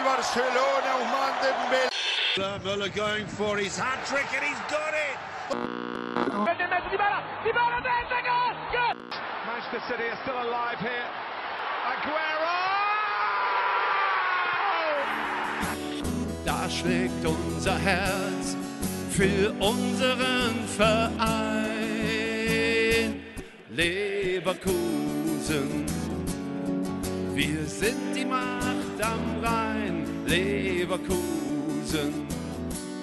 el Barcelona, Ousmane Dembélé. Müller going for his hat trick and he's got it. Manchester City are still alive here. Aguero! Da schlägt unser Herz für unseren Verein Leverkusen. Wir sind die Macht am Rhein, Leverkusen.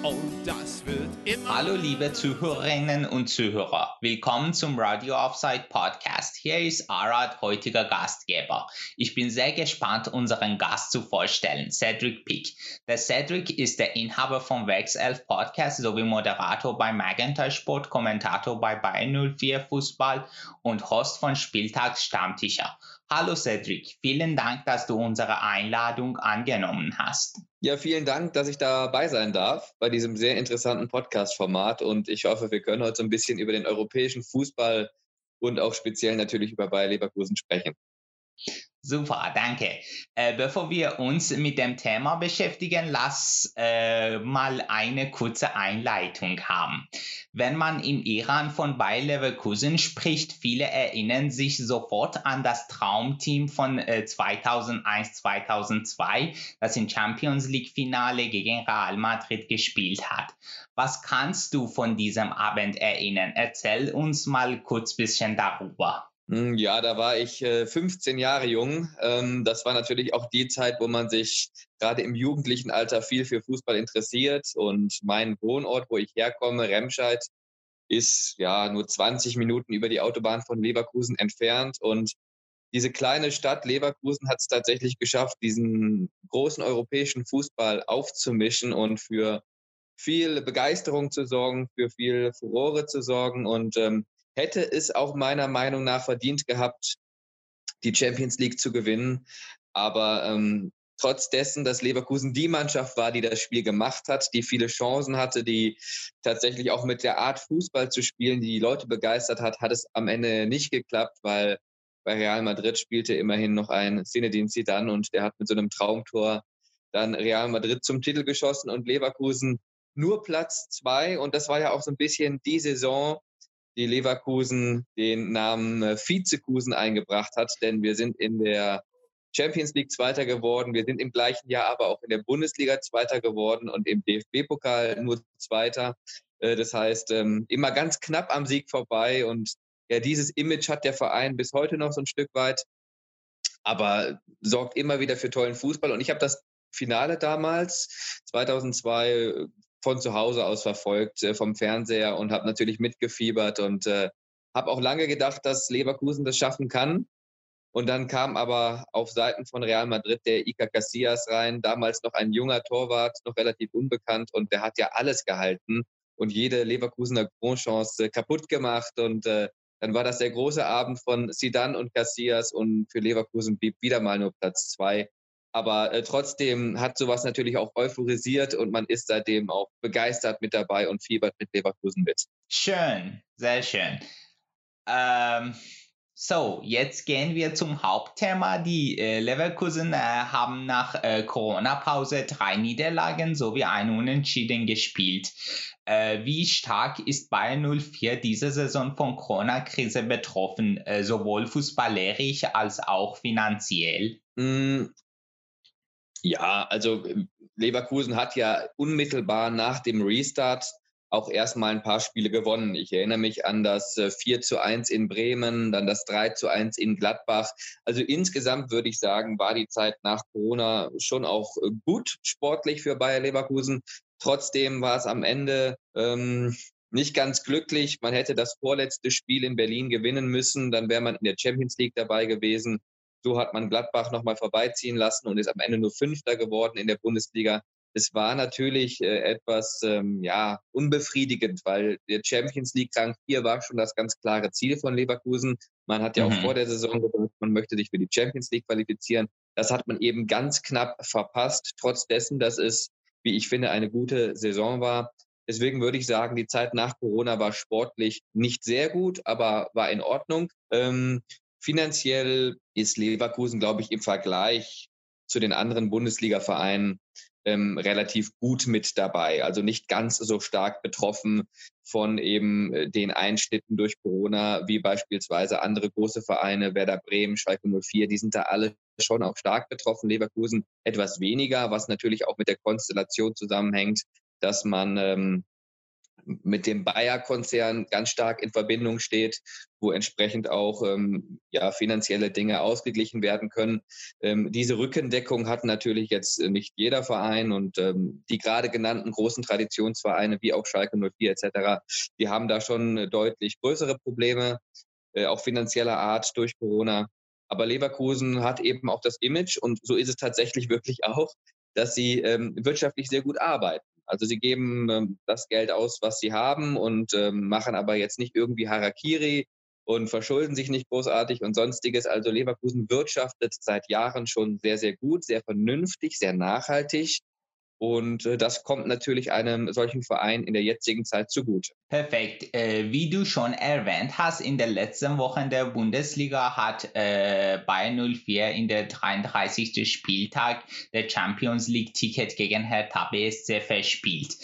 Und das wird immer. Hallo liebe Zuhörerinnen und Zuhörer, willkommen zum Radio Offside Podcast. Hier ist Arad, heutiger Gastgeber. Ich bin sehr gespannt, unseren Gast zu vorstellen, Cedric Pick. Der Cedric ist der Inhaber vom Werkself Podcast sowie Moderator bei Magenta Sport, Kommentator bei Bayern 04 Fußball und Host von Spieltags Stammtischer. Hallo Cedric, vielen Dank, dass du unsere Einladung angenommen hast. Ja, vielen Dank, dass ich dabei sein darf bei diesem sehr interessanten Podcast-Format und ich hoffe, wir können heute so ein bisschen über den europäischen Fußball und auch speziell natürlich über Bayer Leverkusen sprechen. Super, danke. Äh, bevor wir uns mit dem Thema beschäftigen, lass äh, mal eine kurze Einleitung haben. Wenn man im Iran von Bayer Leverkusen spricht, viele erinnern sich sofort an das Traumteam von äh, 2001-2002, das im Champions League Finale gegen Real Madrid gespielt hat. Was kannst du von diesem Abend erinnern? Erzähl uns mal kurz bisschen darüber. Hm, ja, da war ich äh, 15 Jahre jung. Ähm, das war natürlich auch die Zeit, wo man sich gerade im jugendlichen Alter viel für Fußball interessiert. Und mein Wohnort, wo ich herkomme, Remscheid, ist ja nur 20 Minuten über die Autobahn von Leverkusen entfernt. Und diese kleine Stadt Leverkusen hat es tatsächlich geschafft, diesen großen europäischen Fußball aufzumischen und für viel Begeisterung zu sorgen, für viel Furore zu sorgen. Und ähm, hätte es auch meiner Meinung nach verdient gehabt, die Champions League zu gewinnen. Aber ähm, trotz dessen, dass Leverkusen die Mannschaft war, die das Spiel gemacht hat, die viele Chancen hatte, die tatsächlich auch mit der Art Fußball zu spielen, die, die Leute begeistert hat, hat es am Ende nicht geklappt, weil bei Real Madrid spielte immerhin noch ein Zinedine Zidane und der hat mit so einem Traumtor dann Real Madrid zum Titel geschossen und Leverkusen nur Platz zwei. Und das war ja auch so ein bisschen die Saison, die Leverkusen den Namen äh, Vizekusen eingebracht hat, denn wir sind in der Champions League Zweiter geworden. Wir sind im gleichen Jahr aber auch in der Bundesliga Zweiter geworden und im DFB-Pokal nur Zweiter. Äh, das heißt, ähm, immer ganz knapp am Sieg vorbei. Und ja, dieses Image hat der Verein bis heute noch so ein Stück weit, aber sorgt immer wieder für tollen Fußball. Und ich habe das Finale damals, 2002, von zu Hause aus verfolgt, äh, vom Fernseher und habe natürlich mitgefiebert und äh, habe auch lange gedacht, dass Leverkusen das schaffen kann. Und dann kam aber auf Seiten von Real Madrid der Iker Casillas rein, damals noch ein junger Torwart, noch relativ unbekannt und der hat ja alles gehalten und jede Leverkusener Grundchance kaputt gemacht und äh, dann war das der große Abend von Sidan und Casillas und für Leverkusen blieb wieder mal nur Platz zwei. Aber äh, trotzdem hat sowas natürlich auch euphorisiert und man ist seitdem auch begeistert mit dabei und fiebert mit Leverkusen mit. Schön, sehr schön. Ähm, so, jetzt gehen wir zum Hauptthema. Die äh, Leverkusen äh, haben nach äh, Corona-Pause drei Niederlagen sowie ein Unentschieden gespielt. Äh, wie stark ist Bayern 04 diese Saison von Corona-Krise betroffen, äh, sowohl fußballerisch als auch finanziell? Ja, also ähm, Leverkusen hat ja unmittelbar nach dem Restart auch erstmal ein paar Spiele gewonnen. Ich erinnere mich an das 4 äh, zu 1 in Bremen, dann das 3 zu 1 in Gladbach. Also insgesamt würde ich sagen, war die Zeit nach Corona schon auch äh, gut sportlich für Bayer Leverkusen. Trotzdem war es am Ende ähm, nicht ganz glücklich. Man hätte das vorletzte Spiel in Berlin gewinnen müssen, dann wäre man in der Champions League dabei gewesen. So hat man Gladbach nochmal vorbeiziehen lassen und ist am Ende nur Fünfter geworden in der Bundesliga. Es war natürlich äh, etwas ähm, ja, unbefriedigend, weil der Champions League Rang 4 war schon das ganz klare Ziel von Leverkusen. Man hat ja mhm. auch vor der Saison gesagt, man möchte sich für die Champions League qualifizieren. Das hat man eben ganz knapp verpasst, trotz dessen, dass es, wie ich finde, eine gute Saison war. Deswegen würde ich sagen, die Zeit nach Corona war sportlich nicht sehr gut, aber war in Ordnung. Ähm, Finanziell ist Leverkusen, glaube ich, im Vergleich zu den anderen Bundesliga-Vereinen ähm, relativ gut mit dabei. Also nicht ganz so stark betroffen von eben äh, den Einschnitten durch Corona, wie beispielsweise andere große Vereine, Werder Bremen, Schalke 04, die sind da alle schon auch stark betroffen. Leverkusen etwas weniger, was natürlich auch mit der Konstellation zusammenhängt, dass man ähm, mit dem Bayer-Konzern ganz stark in Verbindung steht, wo entsprechend auch ähm, ja, finanzielle Dinge ausgeglichen werden können. Ähm, diese Rückendeckung hat natürlich jetzt nicht jeder Verein und ähm, die gerade genannten großen Traditionsvereine wie auch Schalke 04 etc., die haben da schon deutlich größere Probleme, äh, auch finanzieller Art durch Corona. Aber Leverkusen hat eben auch das Image und so ist es tatsächlich wirklich auch, dass sie ähm, wirtschaftlich sehr gut arbeiten. Also sie geben ähm, das Geld aus, was sie haben und ähm, machen aber jetzt nicht irgendwie Harakiri und verschulden sich nicht großartig und sonstiges. Also Leverkusen wirtschaftet seit Jahren schon sehr, sehr gut, sehr vernünftig, sehr nachhaltig. Und äh, das kommt natürlich einem solchen Verein in der jetzigen Zeit zugute. Perfekt. Äh, wie du schon erwähnt hast, in den letzten Wochen der Bundesliga hat äh, Bayern 04 in der 33. Spieltag der Champions League Ticket gegen Hertha BSC verspielt.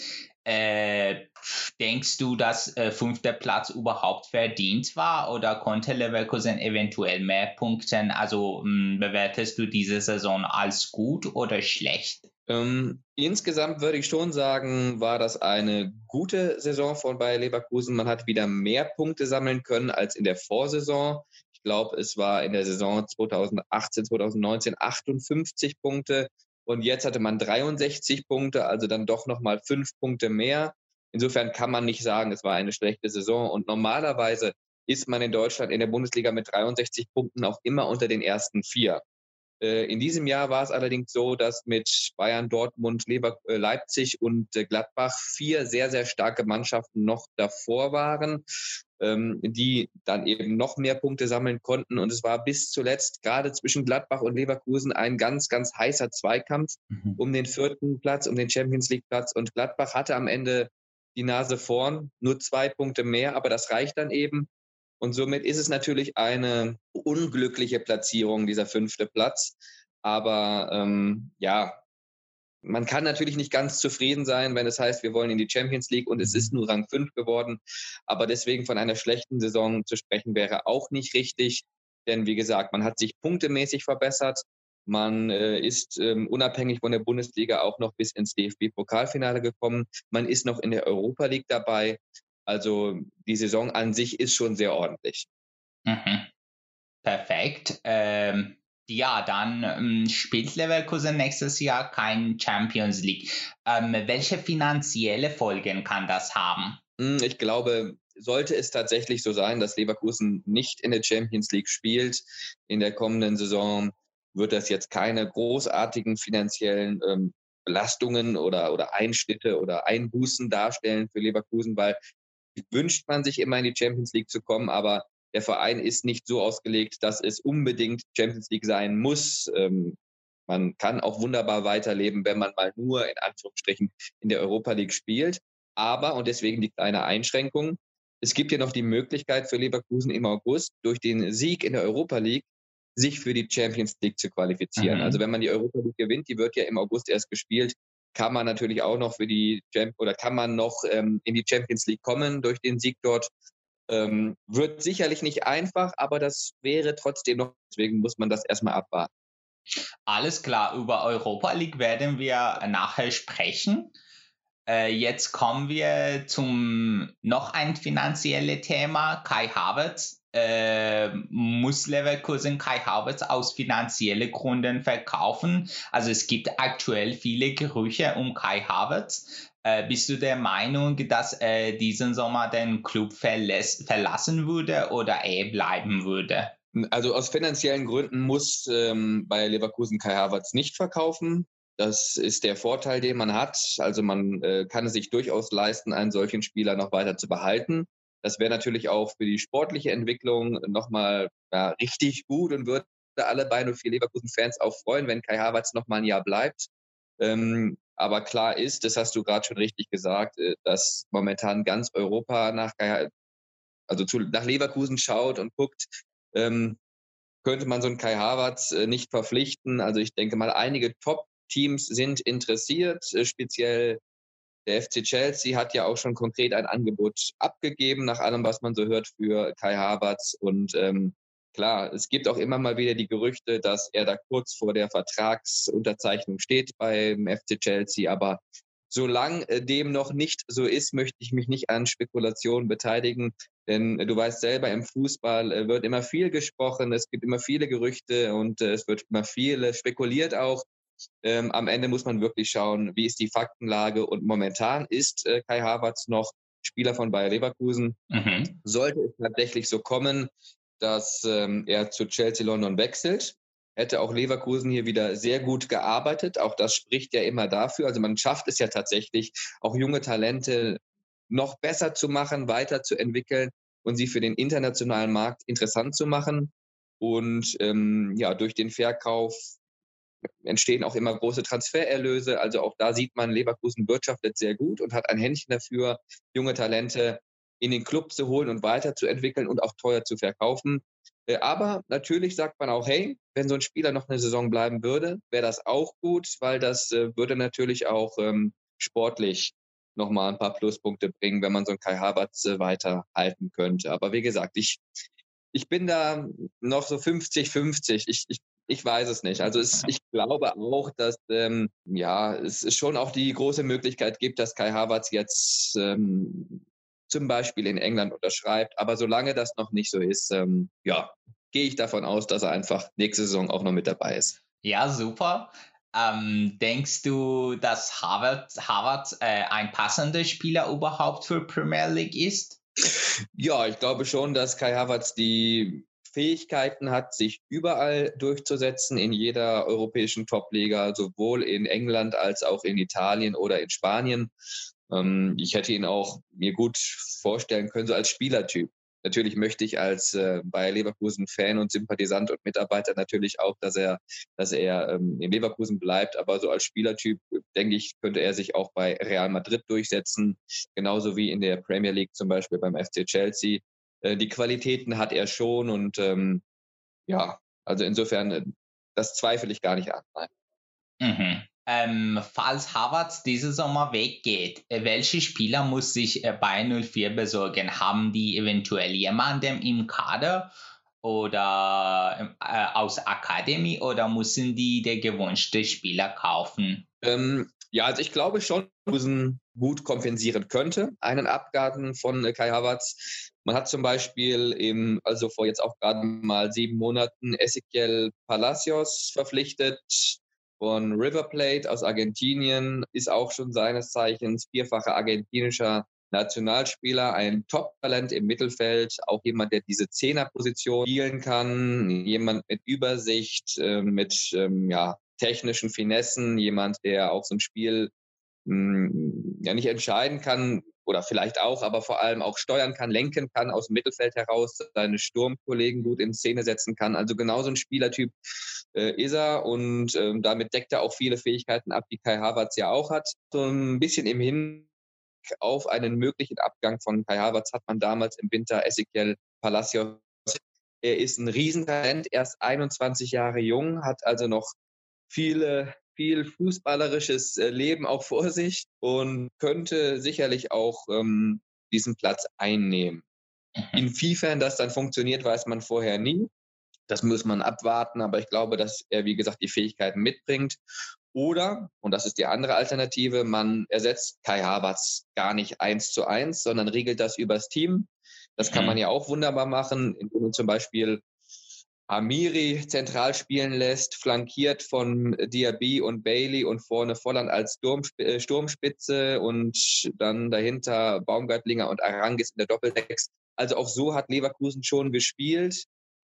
Denkst du, dass fünfter Platz überhaupt verdient war oder konnte Leverkusen eventuell mehr punkten? Also mh, bewertest du diese Saison als gut oder schlecht? Ähm, insgesamt würde ich schon sagen, war das eine gute Saison von Bayer Leverkusen. Man hat wieder mehr Punkte sammeln können als in der Vorsaison. Ich glaube, es war in der Saison 2018, 2019 58 Punkte und jetzt hatte man 63 Punkte, also dann doch nochmal fünf Punkte mehr. Insofern kann man nicht sagen, es war eine schlechte Saison. Und normalerweise ist man in Deutschland in der Bundesliga mit 63 Punkten auch immer unter den ersten vier. Äh, in diesem Jahr war es allerdings so, dass mit Bayern, Dortmund, Lever äh, Leipzig und äh, Gladbach vier sehr, sehr starke Mannschaften noch davor waren, ähm, die dann eben noch mehr Punkte sammeln konnten. Und es war bis zuletzt gerade zwischen Gladbach und Leverkusen ein ganz, ganz heißer Zweikampf mhm. um den vierten Platz, um den Champions League Platz. Und Gladbach hatte am Ende die Nase vorn, nur zwei Punkte mehr, aber das reicht dann eben. Und somit ist es natürlich eine unglückliche Platzierung, dieser fünfte Platz. Aber ähm, ja, man kann natürlich nicht ganz zufrieden sein, wenn es heißt, wir wollen in die Champions League und es ist nur Rang 5 geworden. Aber deswegen von einer schlechten Saison zu sprechen wäre auch nicht richtig. Denn wie gesagt, man hat sich punktemäßig verbessert. Man äh, ist ähm, unabhängig von der Bundesliga auch noch bis ins DFB-Pokalfinale gekommen. Man ist noch in der Europa League dabei. Also die Saison an sich ist schon sehr ordentlich. Mhm. Perfekt. Ähm, ja, dann ähm, spielt Leverkusen nächstes Jahr kein Champions League. Ähm, welche finanzielle Folgen kann das haben? Hm, ich glaube, sollte es tatsächlich so sein, dass Leverkusen nicht in der Champions League spielt in der kommenden Saison, wird das jetzt keine großartigen finanziellen ähm, Belastungen oder, oder Einschnitte oder Einbußen darstellen für Leverkusen, weil wünscht man sich immer in die Champions League zu kommen, aber der Verein ist nicht so ausgelegt, dass es unbedingt Champions League sein muss. Ähm, man kann auch wunderbar weiterleben, wenn man mal nur in Anführungsstrichen in der Europa League spielt. Aber, und deswegen die kleine Einschränkung, es gibt ja noch die Möglichkeit für Leverkusen im August durch den Sieg in der Europa League sich für die Champions League zu qualifizieren. Mhm. Also wenn man die Europa League gewinnt, die wird ja im August erst gespielt, kann man natürlich auch noch für die Champ oder kann man noch ähm, in die Champions League kommen durch den Sieg dort. Ähm, wird sicherlich nicht einfach, aber das wäre trotzdem noch, deswegen muss man das erstmal abwarten. Alles klar, über Europa League werden wir nachher sprechen. Äh, jetzt kommen wir zum noch ein finanzielles Thema, Kai Havertz äh, muss Leverkusen Kai Havertz aus finanziellen Gründen verkaufen. Also es gibt aktuell viele Gerüche um Kai Havertz. Äh, bist du der Meinung, dass er diesen Sommer den Club verlassen würde oder er bleiben würde? Also aus finanziellen Gründen muss ähm, bei Leverkusen Kai Havertz nicht verkaufen. Das ist der Vorteil, den man hat. Also man äh, kann es sich durchaus leisten, einen solchen Spieler noch weiter zu behalten. Das wäre natürlich auch für die sportliche Entwicklung nochmal ja, richtig gut und würde alle bei 04 Leverkusen-Fans auch freuen, wenn Kai Havertz nochmal ein Jahr bleibt. Ähm, aber klar ist, das hast du gerade schon richtig gesagt, äh, dass momentan ganz Europa nach, also zu, nach Leverkusen schaut und guckt. Ähm, könnte man so einen Kai Havertz äh, nicht verpflichten. Also ich denke mal, einige Top-Teams sind interessiert, äh, speziell der FC Chelsea hat ja auch schon konkret ein Angebot abgegeben, nach allem, was man so hört für Kai Havertz. Und ähm, klar, es gibt auch immer mal wieder die Gerüchte, dass er da kurz vor der Vertragsunterzeichnung steht beim FC Chelsea. Aber solange äh, dem noch nicht so ist, möchte ich mich nicht an Spekulationen beteiligen. Denn du weißt selber, im Fußball äh, wird immer viel gesprochen, es gibt immer viele Gerüchte und äh, es wird immer viel spekuliert auch. Ähm, am Ende muss man wirklich schauen, wie ist die Faktenlage. Und momentan ist äh, Kai Havertz noch Spieler von Bayer Leverkusen. Mhm. Sollte es tatsächlich so kommen, dass ähm, er zu Chelsea London wechselt, hätte auch Leverkusen hier wieder sehr gut gearbeitet. Auch das spricht ja immer dafür. Also man schafft es ja tatsächlich, auch junge Talente noch besser zu machen, weiterzuentwickeln und sie für den internationalen Markt interessant zu machen. Und ähm, ja, durch den Verkauf entstehen auch immer große Transfererlöse. Also auch da sieht man, Leverkusen wirtschaftet sehr gut und hat ein Händchen dafür, junge Talente in den Club zu holen und weiterzuentwickeln und auch teuer zu verkaufen. Äh, aber natürlich sagt man auch, hey, wenn so ein Spieler noch eine Saison bleiben würde, wäre das auch gut, weil das äh, würde natürlich auch ähm, sportlich nochmal ein paar Pluspunkte bringen, wenn man so einen Kai Havertz äh, weiterhalten könnte. Aber wie gesagt, ich, ich bin da noch so 50-50. Ich, ich ich weiß es nicht. Also es, ich glaube auch, dass ähm, ja es schon auch die große Möglichkeit gibt, dass Kai Havertz jetzt ähm, zum Beispiel in England unterschreibt. Aber solange das noch nicht so ist, ähm, ja, gehe ich davon aus, dass er einfach nächste Saison auch noch mit dabei ist. Ja, super. Ähm, denkst du, dass Harvard, Harvard äh, ein passender Spieler überhaupt für Premier League ist? Ja, ich glaube schon, dass Kai Havertz die Fähigkeiten hat, sich überall durchzusetzen, in jeder europäischen Top-Liga, sowohl in England als auch in Italien oder in Spanien. Ähm, ich hätte ihn auch mir gut vorstellen können, so als Spielertyp. Natürlich möchte ich als äh, Bayer Leverkusen Fan und Sympathisant und Mitarbeiter natürlich auch, dass er, dass er ähm, in Leverkusen bleibt. Aber so als Spielertyp, denke ich, könnte er sich auch bei Real Madrid durchsetzen. Genauso wie in der Premier League zum Beispiel beim FC Chelsea. Äh, die Qualitäten hat er schon und ähm, ja, also insofern, äh, das zweifle ich gar nicht an. Nein. Mhm. Ähm, falls Harvard diese Sommer weggeht, äh, welche Spieler muss sich bei 04 besorgen? Haben die eventuell jemanden im Kader oder äh, aus Akademie oder müssen die der gewünschte Spieler kaufen? Ähm, ja, also ich glaube schon, Busen gut kompensieren könnte, einen Abgarten von äh, Kai Havertz. Man hat zum Beispiel im, also vor jetzt auch gerade mal sieben Monaten Ezequiel Palacios verpflichtet von River Plate aus Argentinien, ist auch schon seines Zeichens vierfacher argentinischer Nationalspieler, ein Top-Talent im Mittelfeld, auch jemand, der diese Zehnerposition spielen kann, jemand mit Übersicht, äh, mit ähm, ja, technischen Finessen, jemand, der auch so ein Spiel mh, hm, ja nicht entscheiden kann oder vielleicht auch, aber vor allem auch steuern kann, lenken kann, aus dem Mittelfeld heraus seine Sturmkollegen gut in Szene setzen kann. Also genau so ein Spielertyp äh, ist er und äh, damit deckt er auch viele Fähigkeiten ab, die Kai Havertz ja auch hat. So ein bisschen im Hin auf einen möglichen Abgang von Kai Havertz hat man damals im Winter Ezequiel Palacios er ist ein Riesentalent, erst 21 Jahre jung, hat also noch viele, viel fußballerisches äh, Leben auch vor sich und könnte sicherlich auch ähm, diesen Platz einnehmen. Mhm. Inwiefern das dann funktioniert, weiß man vorher nie. Das muss man abwarten, aber ich glaube, dass er, wie gesagt, die Fähigkeiten mitbringt. Oder, und das ist die andere Alternative, man ersetzt Kai Havertz gar nicht eins zu eins, sondern regelt das übers Team. Das kann man mhm. ja auch wunderbar machen, indem man zum Beispiel Amiri zentral spielen lässt, flankiert von Diaby und Bailey und vorne Volland als äh, Sturmspitze und dann dahinter Baumgartlinger und Arangis in der Doppelsechs. Also auch so hat Leverkusen schon gespielt.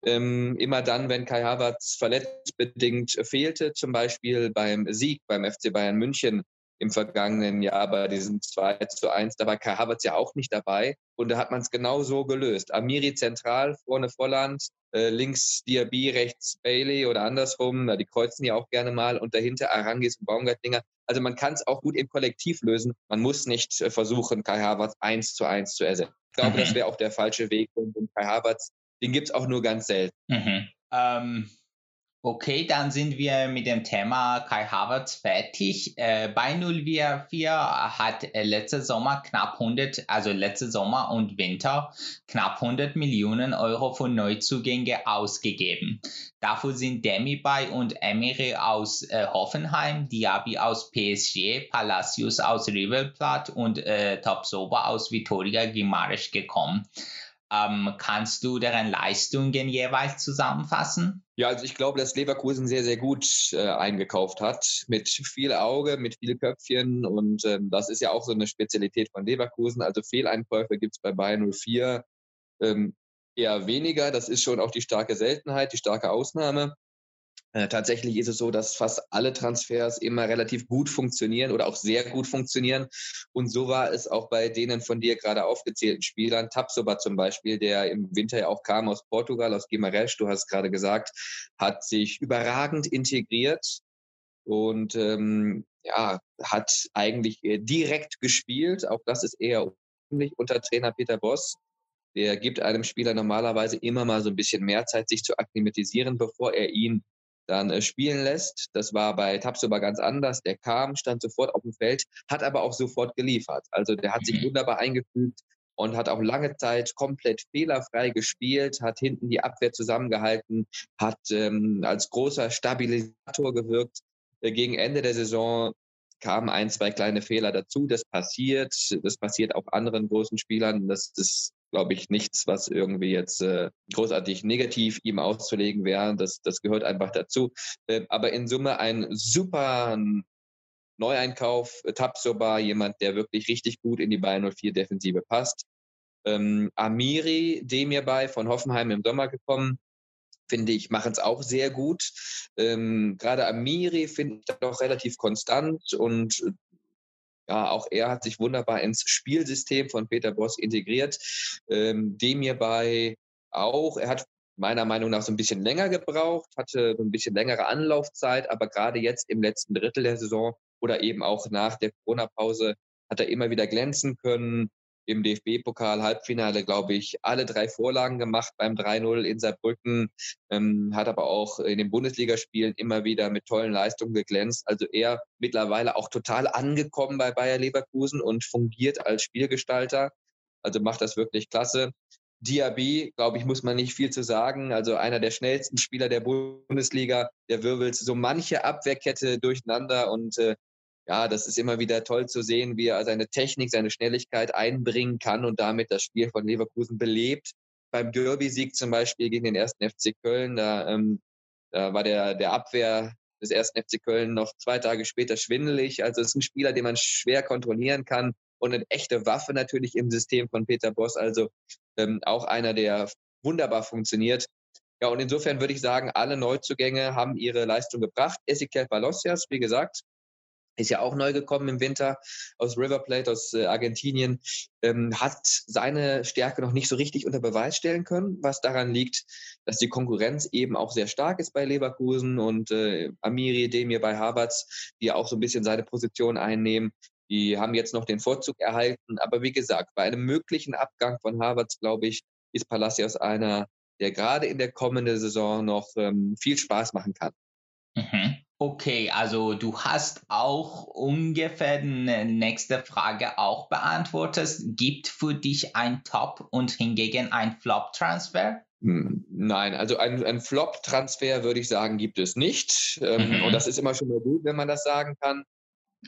Ähm, immer dann, wenn Kai Havertz verletzungsbedingt fehlte, zum Beispiel beim Sieg beim FC Bayern München im vergangenen Jahr bei diesem 2 zu 1, da war Kai Havertz ja auch nicht dabei. Und da hat man es genau so gelöst. Amiri zentral, vorne Volland, äh, links Diaby, rechts Bailey oder andersrum. die kreuzen ja auch gerne mal. Und dahinter Arangis und Baumgartlinger. Also man kann es auch gut im Kollektiv lösen. Man muss nicht äh, versuchen, Kai Havertz eins zu eins zu ersetzen. Ich glaube, mhm. das wäre auch der falsche Weg. Und Kai Havertz, den gibt es auch nur ganz selten. Mhm. Ähm, Okay, dann sind wir mit dem Thema Kai Havertz fertig. Äh, bei 044 hat äh, letzte Sommer knapp 100, also letzte Sommer und Winter knapp 100 Millionen Euro für Neuzugänge ausgegeben. Dafür sind Demi-Bay und Emery aus äh, Hoffenheim, Diaby aus PSG, Palacios aus River Plate und äh, Topsoba aus Vitoria Gimares gekommen. Ähm, kannst du deren Leistungen jeweils zusammenfassen? Ja, also ich glaube, dass Leverkusen sehr, sehr gut äh, eingekauft hat. Mit viel Auge, mit viel Köpfchen. Und ähm, das ist ja auch so eine Spezialität von Leverkusen. Also Fehleinkäufe gibt es bei Bayern 04 ähm, eher weniger. Das ist schon auch die starke Seltenheit, die starke Ausnahme. Äh, tatsächlich ist es so, dass fast alle Transfers immer relativ gut funktionieren oder auch sehr gut funktionieren. Und so war es auch bei denen von dir gerade aufgezählten Spielern. Tapsoba zum Beispiel, der im Winter ja auch kam aus Portugal, aus Guimarães, du hast gerade gesagt, hat sich überragend integriert und ähm, ja, hat eigentlich direkt gespielt. Auch das ist eher unüblich unter Trainer Peter Boss. Der gibt einem Spieler normalerweise immer mal so ein bisschen mehr Zeit, sich zu akklimatisieren, bevor er ihn dann äh, spielen lässt. Das war bei Tapsoba ganz anders. Der kam, stand sofort auf dem Feld, hat aber auch sofort geliefert. Also der hat sich mhm. wunderbar eingefügt und hat auch lange Zeit komplett fehlerfrei gespielt, hat hinten die Abwehr zusammengehalten, hat ähm, als großer Stabilisator gewirkt. Äh, gegen Ende der Saison kamen ein, zwei kleine Fehler dazu. Das passiert. Das passiert auch anderen großen Spielern. Das ist glaube ich, nichts, was irgendwie jetzt äh, großartig negativ ihm auszulegen wäre. Das, das gehört einfach dazu. Äh, aber in Summe ein super Neueinkauf. Tapsoba, jemand, der wirklich richtig gut in die Bayern 04 Defensive passt. Ähm, Amiri, dem hierbei von Hoffenheim im Sommer gekommen, finde ich, machen es auch sehr gut. Ähm, Gerade Amiri finde ich doch relativ konstant und ja, auch er hat sich wunderbar ins Spielsystem von Peter Boss integriert. Ähm, dem hierbei auch. Er hat meiner Meinung nach so ein bisschen länger gebraucht, hatte so ein bisschen längere Anlaufzeit, aber gerade jetzt im letzten Drittel der Saison oder eben auch nach der Corona-Pause hat er immer wieder glänzen können im DFB-Pokal-Halbfinale, glaube ich, alle drei Vorlagen gemacht beim 3-0 in Saarbrücken, ähm, hat aber auch in den Bundesligaspielen immer wieder mit tollen Leistungen geglänzt. Also er mittlerweile auch total angekommen bei Bayer Leverkusen und fungiert als Spielgestalter. Also macht das wirklich klasse. Diaby, glaube ich, muss man nicht viel zu sagen. Also einer der schnellsten Spieler der Bundesliga, der wirbelt so manche Abwehrkette durcheinander und äh, ja, das ist immer wieder toll zu sehen, wie er seine Technik, seine Schnelligkeit einbringen kann und damit das Spiel von Leverkusen belebt. Beim Derby-Sieg zum Beispiel gegen den ersten FC Köln, da, ähm, da war der, der Abwehr des ersten FC Köln noch zwei Tage später schwindelig. Also es ist ein Spieler, den man schwer kontrollieren kann und eine echte Waffe natürlich im System von Peter Boss. Also ähm, auch einer, der wunderbar funktioniert. Ja, und insofern würde ich sagen, alle Neuzugänge haben ihre Leistung gebracht. Ezequiel Palacios, wie gesagt, ist ja auch neu gekommen im Winter aus River Plate, aus äh, Argentinien, ähm, hat seine Stärke noch nicht so richtig unter Beweis stellen können, was daran liegt, dass die Konkurrenz eben auch sehr stark ist bei Leverkusen und äh, Amiri, Demir bei Havertz, die auch so ein bisschen seine Position einnehmen. Die haben jetzt noch den Vorzug erhalten. Aber wie gesagt, bei einem möglichen Abgang von Havertz, glaube ich, ist Palacios einer, der gerade in der kommenden Saison noch ähm, viel Spaß machen kann. Okay, also du hast auch ungefähr die nächste Frage auch beantwortet. Gibt für dich ein Top und hingegen ein Flop-Transfer? Hm, nein, also ein, ein Flop-Transfer würde ich sagen, gibt es nicht. Ähm, mhm. Und das ist immer schon mal gut, wenn man das sagen kann.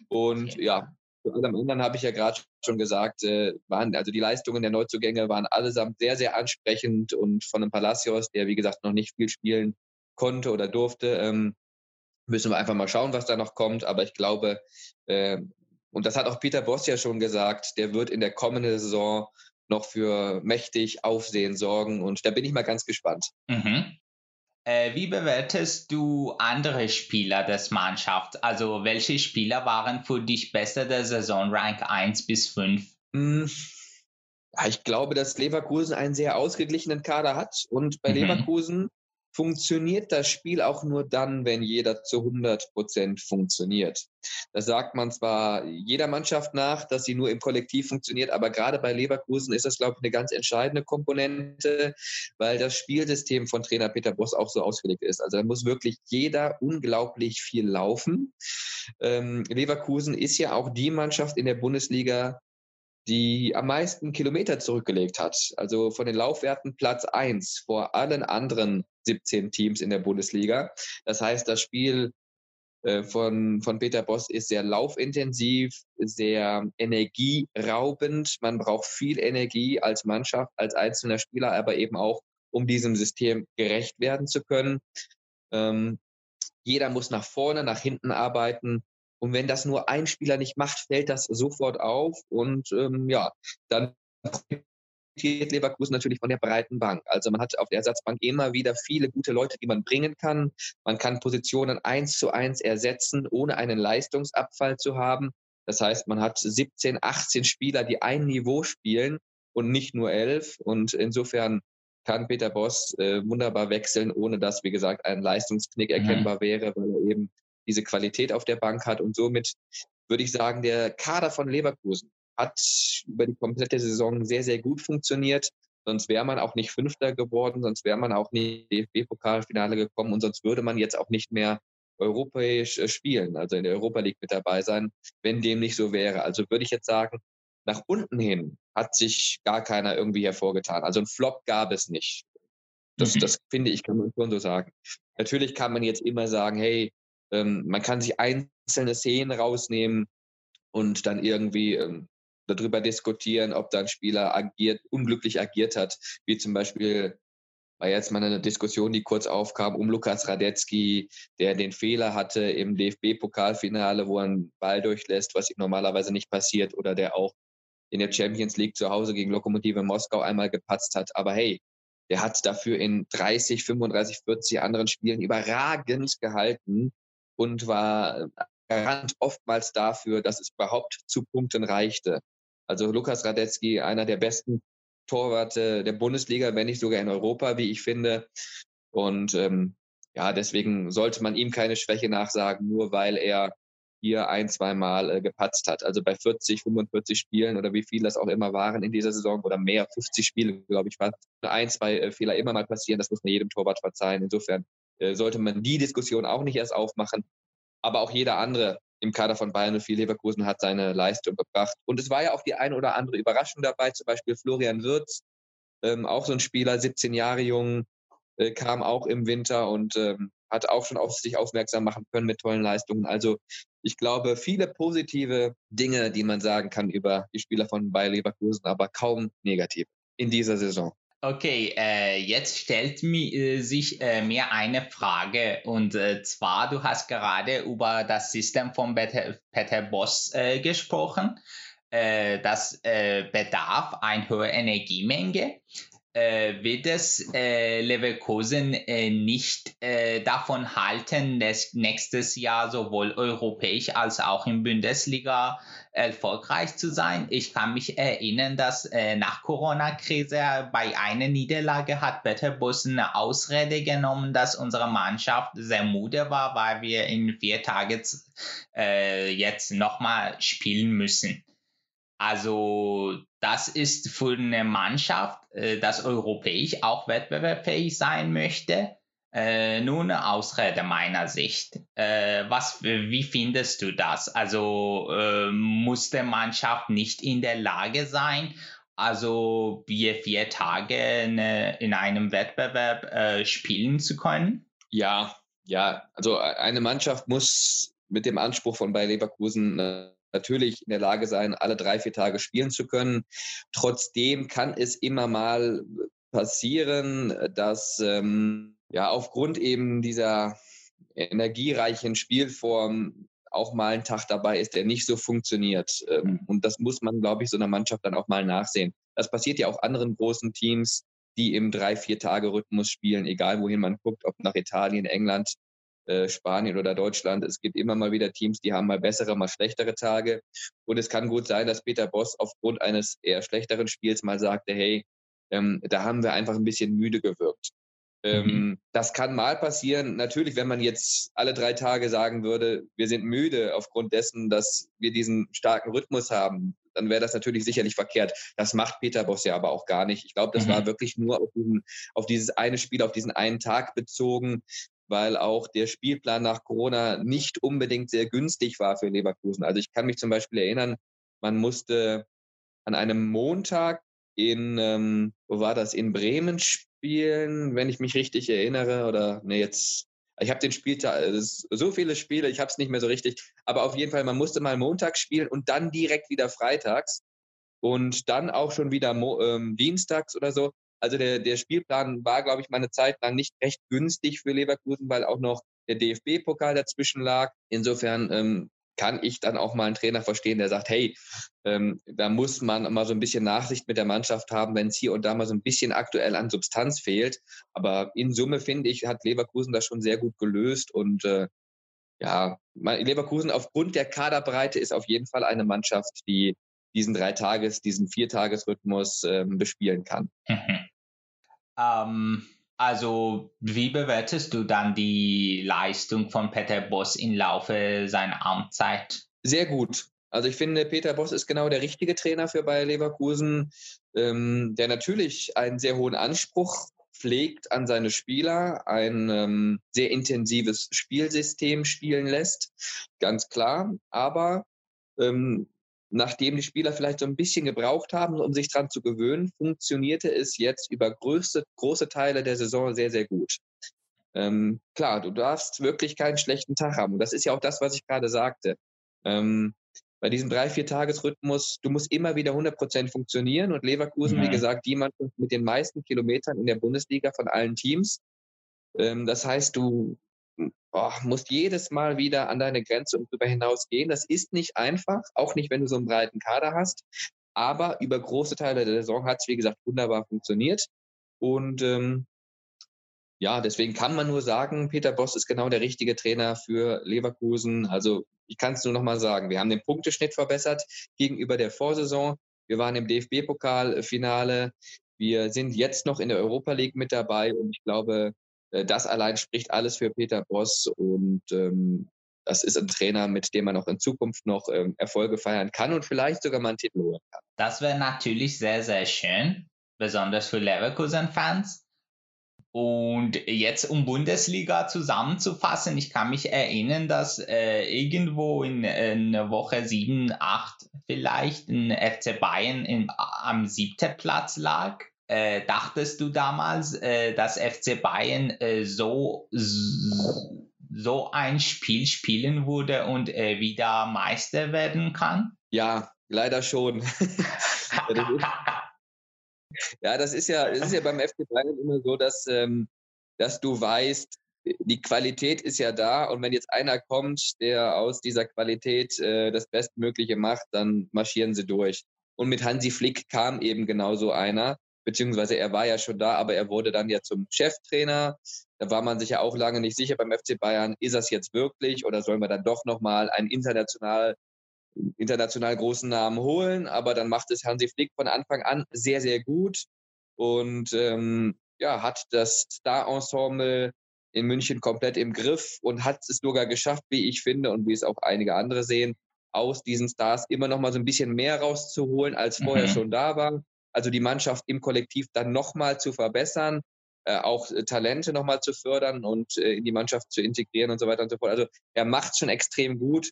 Und okay. ja, zu allem anderen habe ich ja gerade schon gesagt, äh, waren, also die Leistungen der Neuzugänge waren allesamt sehr, sehr ansprechend und von einem Palacios, der wie gesagt noch nicht viel spielen konnte oder durfte, ähm, müssen wir einfach mal schauen, was da noch kommt. Aber ich glaube, äh, und das hat auch Peter Boss ja schon gesagt, der wird in der kommenden Saison noch für mächtig Aufsehen sorgen. Und da bin ich mal ganz gespannt. Mhm. Äh, wie bewertest du andere Spieler des Mannschafts? Also welche Spieler waren für dich besser der Saison Rank 1 bis 5? Hm. Ja, ich glaube, dass Leverkusen einen sehr ausgeglichenen Kader hat. Und bei mhm. Leverkusen funktioniert das Spiel auch nur dann, wenn jeder zu 100 Prozent funktioniert. Das sagt man zwar jeder Mannschaft nach, dass sie nur im Kollektiv funktioniert, aber gerade bei Leverkusen ist das, glaube ich, eine ganz entscheidende Komponente, weil das Spielsystem von Trainer Peter Boss auch so ausgelegt ist. Also da muss wirklich jeder unglaublich viel laufen. Ähm, Leverkusen ist ja auch die Mannschaft in der Bundesliga, die am meisten Kilometer zurückgelegt hat. Also von den Laufwerten Platz 1 vor allen anderen 17 Teams in der Bundesliga. Das heißt, das Spiel äh, von, von Peter Boss ist sehr laufintensiv, sehr energieraubend. Man braucht viel Energie als Mannschaft, als einzelner Spieler, aber eben auch, um diesem System gerecht werden zu können. Ähm, jeder muss nach vorne, nach hinten arbeiten. Und wenn das nur ein Spieler nicht macht, fällt das sofort auf. Und ähm, ja, dann profitiert Leverkusen natürlich von der breiten Bank. Also man hat auf der Ersatzbank immer wieder viele gute Leute, die man bringen kann. Man kann Positionen eins zu eins ersetzen, ohne einen Leistungsabfall zu haben. Das heißt, man hat 17, 18 Spieler, die ein Niveau spielen und nicht nur elf. Und insofern kann Peter Boss äh, wunderbar wechseln, ohne dass, wie gesagt, ein Leistungsknick mhm. erkennbar wäre, weil er eben diese Qualität auf der Bank hat. Und somit würde ich sagen, der Kader von Leverkusen hat über die komplette Saison sehr, sehr gut funktioniert. Sonst wäre man auch nicht Fünfter geworden, sonst wäre man auch nicht DFB-Pokalfinale gekommen und sonst würde man jetzt auch nicht mehr europäisch äh, spielen, also in der Europa League mit dabei sein, wenn dem nicht so wäre. Also würde ich jetzt sagen, nach unten hin hat sich gar keiner irgendwie hervorgetan. Also ein Flop gab es nicht. Das, mhm. das finde ich, kann man schon so sagen. Natürlich kann man jetzt immer sagen, hey, ähm, man kann sich einzelne Szenen rausnehmen und dann irgendwie ähm, darüber diskutieren, ob da ein Spieler agiert, unglücklich agiert hat, wie zum Beispiel war jetzt mal eine Diskussion, die kurz aufkam, um Lukas Radetzky, der den Fehler hatte im DFB-Pokalfinale, wo er einen Ball durchlässt, was ihm normalerweise nicht passiert, oder der auch in der Champions League zu Hause gegen Lokomotive Moskau einmal gepatzt hat. Aber hey, der hat dafür in 30, 35, 40 anderen Spielen überragend gehalten und war Garant oftmals dafür, dass es überhaupt zu Punkten reichte. Also Lukas Radetzky, einer der besten Torwarte der Bundesliga, wenn nicht sogar in Europa, wie ich finde. Und ähm, ja, deswegen sollte man ihm keine Schwäche nachsagen, nur weil er hier ein, zwei Mal äh, gepatzt hat. Also bei 40, 45 Spielen oder wie viel das auch immer waren in dieser Saison oder mehr, 50 Spiele, glaube ich, war ein, zwei äh, Fehler immer mal passieren. Das muss man jedem Torwart verzeihen. Insofern sollte man die Diskussion auch nicht erst aufmachen. Aber auch jeder andere im Kader von Bayern 04 Leverkusen hat seine Leistung gebracht. Und es war ja auch die eine oder andere Überraschung dabei, zum Beispiel Florian Wirz, ähm, auch so ein Spieler, 17 Jahre jung, äh, kam auch im Winter und ähm, hat auch schon auf sich aufmerksam machen können mit tollen Leistungen. Also ich glaube, viele positive Dinge, die man sagen kann über die Spieler von Bayer Leverkusen, aber kaum negativ in dieser Saison. Okay, äh, jetzt stellt mi, äh, sich äh, mir eine Frage und äh, zwar, du hast gerade über das System von Peter, Peter Boss äh, gesprochen. Äh, das bedarf eine hohe Energiemenge wird es Leverkusen nicht davon halten, dass nächstes Jahr sowohl europäisch als auch in Bundesliga erfolgreich zu sein. Ich kann mich erinnern, dass äh, nach Corona-Krise bei einer Niederlage hat Peter Bus eine Ausrede genommen, dass unsere Mannschaft sehr müde war, weil wir in vier Tagen äh, jetzt nochmal spielen müssen. Also das ist für eine Mannschaft, äh, das europäisch auch wettbewerbsfähig sein möchte, äh, eine Ausrede meiner Sicht. Äh, was, wie findest du das? Also äh, muss der Mannschaft nicht in der Lage sein, also vier, vier Tage eine, in einem Wettbewerb äh, spielen zu können? Ja, ja. Also eine Mannschaft muss mit dem Anspruch von Bayer Leverkusen äh, natürlich in der Lage sein, alle drei, vier Tage spielen zu können. Trotzdem kann es immer mal passieren, dass ähm, ja aufgrund eben dieser energiereichen Spielform auch mal ein Tag dabei ist, der nicht so funktioniert. Ähm, und das muss man, glaube ich, so einer Mannschaft dann auch mal nachsehen. Das passiert ja auch anderen großen Teams, die im drei, vier Tage Rhythmus spielen, egal wohin man guckt, ob nach Italien, England. Äh, Spanien oder Deutschland. Es gibt immer mal wieder Teams, die haben mal bessere, mal schlechtere Tage. Und es kann gut sein, dass Peter Boss aufgrund eines eher schlechteren Spiels mal sagte, hey, ähm, da haben wir einfach ein bisschen müde gewirkt. Ähm, mhm. Das kann mal passieren. Natürlich, wenn man jetzt alle drei Tage sagen würde, wir sind müde aufgrund dessen, dass wir diesen starken Rhythmus haben, dann wäre das natürlich sicherlich verkehrt. Das macht Peter Boss ja aber auch gar nicht. Ich glaube, das mhm. war wirklich nur auf, diesen, auf dieses eine Spiel, auf diesen einen Tag bezogen, weil auch der Spielplan nach Corona nicht unbedingt sehr günstig war für Leverkusen. Also ich kann mich zum Beispiel erinnern, man musste an einem Montag in, ähm, wo war das, in Bremen spielen, wenn ich mich richtig erinnere. Oder ne, jetzt, ich habe den Spieltag, so viele Spiele, ich habe es nicht mehr so richtig. Aber auf jeden Fall, man musste mal montags spielen und dann direkt wieder freitags und dann auch schon wieder ähm, dienstags oder so. Also der, der Spielplan war, glaube ich, mal eine Zeit lang nicht recht günstig für Leverkusen, weil auch noch der DFB-Pokal dazwischen lag. Insofern ähm, kann ich dann auch mal einen Trainer verstehen, der sagt, hey, ähm, da muss man mal so ein bisschen Nachsicht mit der Mannschaft haben, wenn es hier und da mal so ein bisschen aktuell an Substanz fehlt. Aber in Summe, finde ich, hat Leverkusen das schon sehr gut gelöst und äh, ja, Leverkusen aufgrund der Kaderbreite ist auf jeden Fall eine Mannschaft, die diesen Dreitages-, diesen Viertagesrhythmus ähm, bespielen kann. Mhm. Ähm, also, wie bewertest du dann die Leistung von Peter Boss im Laufe seiner Amtszeit? Sehr gut. Also ich finde, Peter Boss ist genau der richtige Trainer für Bayer Leverkusen, ähm, der natürlich einen sehr hohen Anspruch pflegt an seine Spieler, ein ähm, sehr intensives Spielsystem spielen lässt, ganz klar. Aber ähm, nachdem die Spieler vielleicht so ein bisschen gebraucht haben, um sich daran zu gewöhnen, funktionierte es jetzt über größte, große Teile der Saison sehr, sehr gut. Ähm, klar, du darfst wirklich keinen schlechten Tag haben. Das ist ja auch das, was ich gerade sagte. Ähm, bei diesem drei, vier Tagesrhythmus, du musst immer wieder 100 Prozent funktionieren und Leverkusen, mhm. wie gesagt, die Mannschaft mit den meisten Kilometern in der Bundesliga von allen Teams. Ähm, das heißt, du oh, musst jedes Mal wieder an deine Grenze und darüber hinaus gehen. Das ist nicht einfach, auch nicht, wenn du so einen breiten Kader hast. Aber über große Teile der Saison hat es, wie gesagt, wunderbar funktioniert. Und ähm, ja, deswegen kann man nur sagen, Peter Boss ist genau der richtige Trainer für Leverkusen. Also ich kann es nur noch mal sagen, wir haben den Punkteschnitt verbessert gegenüber der Vorsaison. Wir waren im DFB-Pokalfinale. Wir sind jetzt noch in der Europa League mit dabei und ich glaube, das allein spricht alles für Peter Boss und ähm, das ist ein Trainer, mit dem man auch in Zukunft noch ähm, Erfolge feiern kann und vielleicht sogar mal einen Titel holen kann. Das wäre natürlich sehr, sehr schön, besonders für Leverkusen-Fans. Und jetzt um Bundesliga zusammenzufassen, ich kann mich erinnern, dass äh, irgendwo in, in Woche 7, 8 vielleicht ein FC Bayern in, am siebten Platz lag äh, dachtest du damals, äh, dass FC Bayern äh, so, so ein Spiel spielen würde und äh, wieder Meister werden kann? Ja, leider schon. ja, das ist ja, das ist ja beim FC Bayern immer so, dass, ähm, dass du weißt, die Qualität ist ja da und wenn jetzt einer kommt, der aus dieser Qualität äh, das Bestmögliche macht, dann marschieren sie durch. Und mit Hansi Flick kam eben genau so einer beziehungsweise er war ja schon da, aber er wurde dann ja zum Cheftrainer. Da war man sich ja auch lange nicht sicher beim FC Bayern, ist das jetzt wirklich oder sollen wir dann doch nochmal einen international, international großen Namen holen? Aber dann macht es Hansi Flick von Anfang an sehr, sehr gut und ähm, ja, hat das Star-Ensemble in München komplett im Griff und hat es sogar geschafft, wie ich finde und wie es auch einige andere sehen, aus diesen Stars immer noch mal so ein bisschen mehr rauszuholen, als vorher mhm. schon da war also die Mannschaft im Kollektiv dann nochmal zu verbessern, äh, auch äh, Talente nochmal zu fördern und äh, in die Mannschaft zu integrieren und so weiter und so fort. Also er macht schon extrem gut.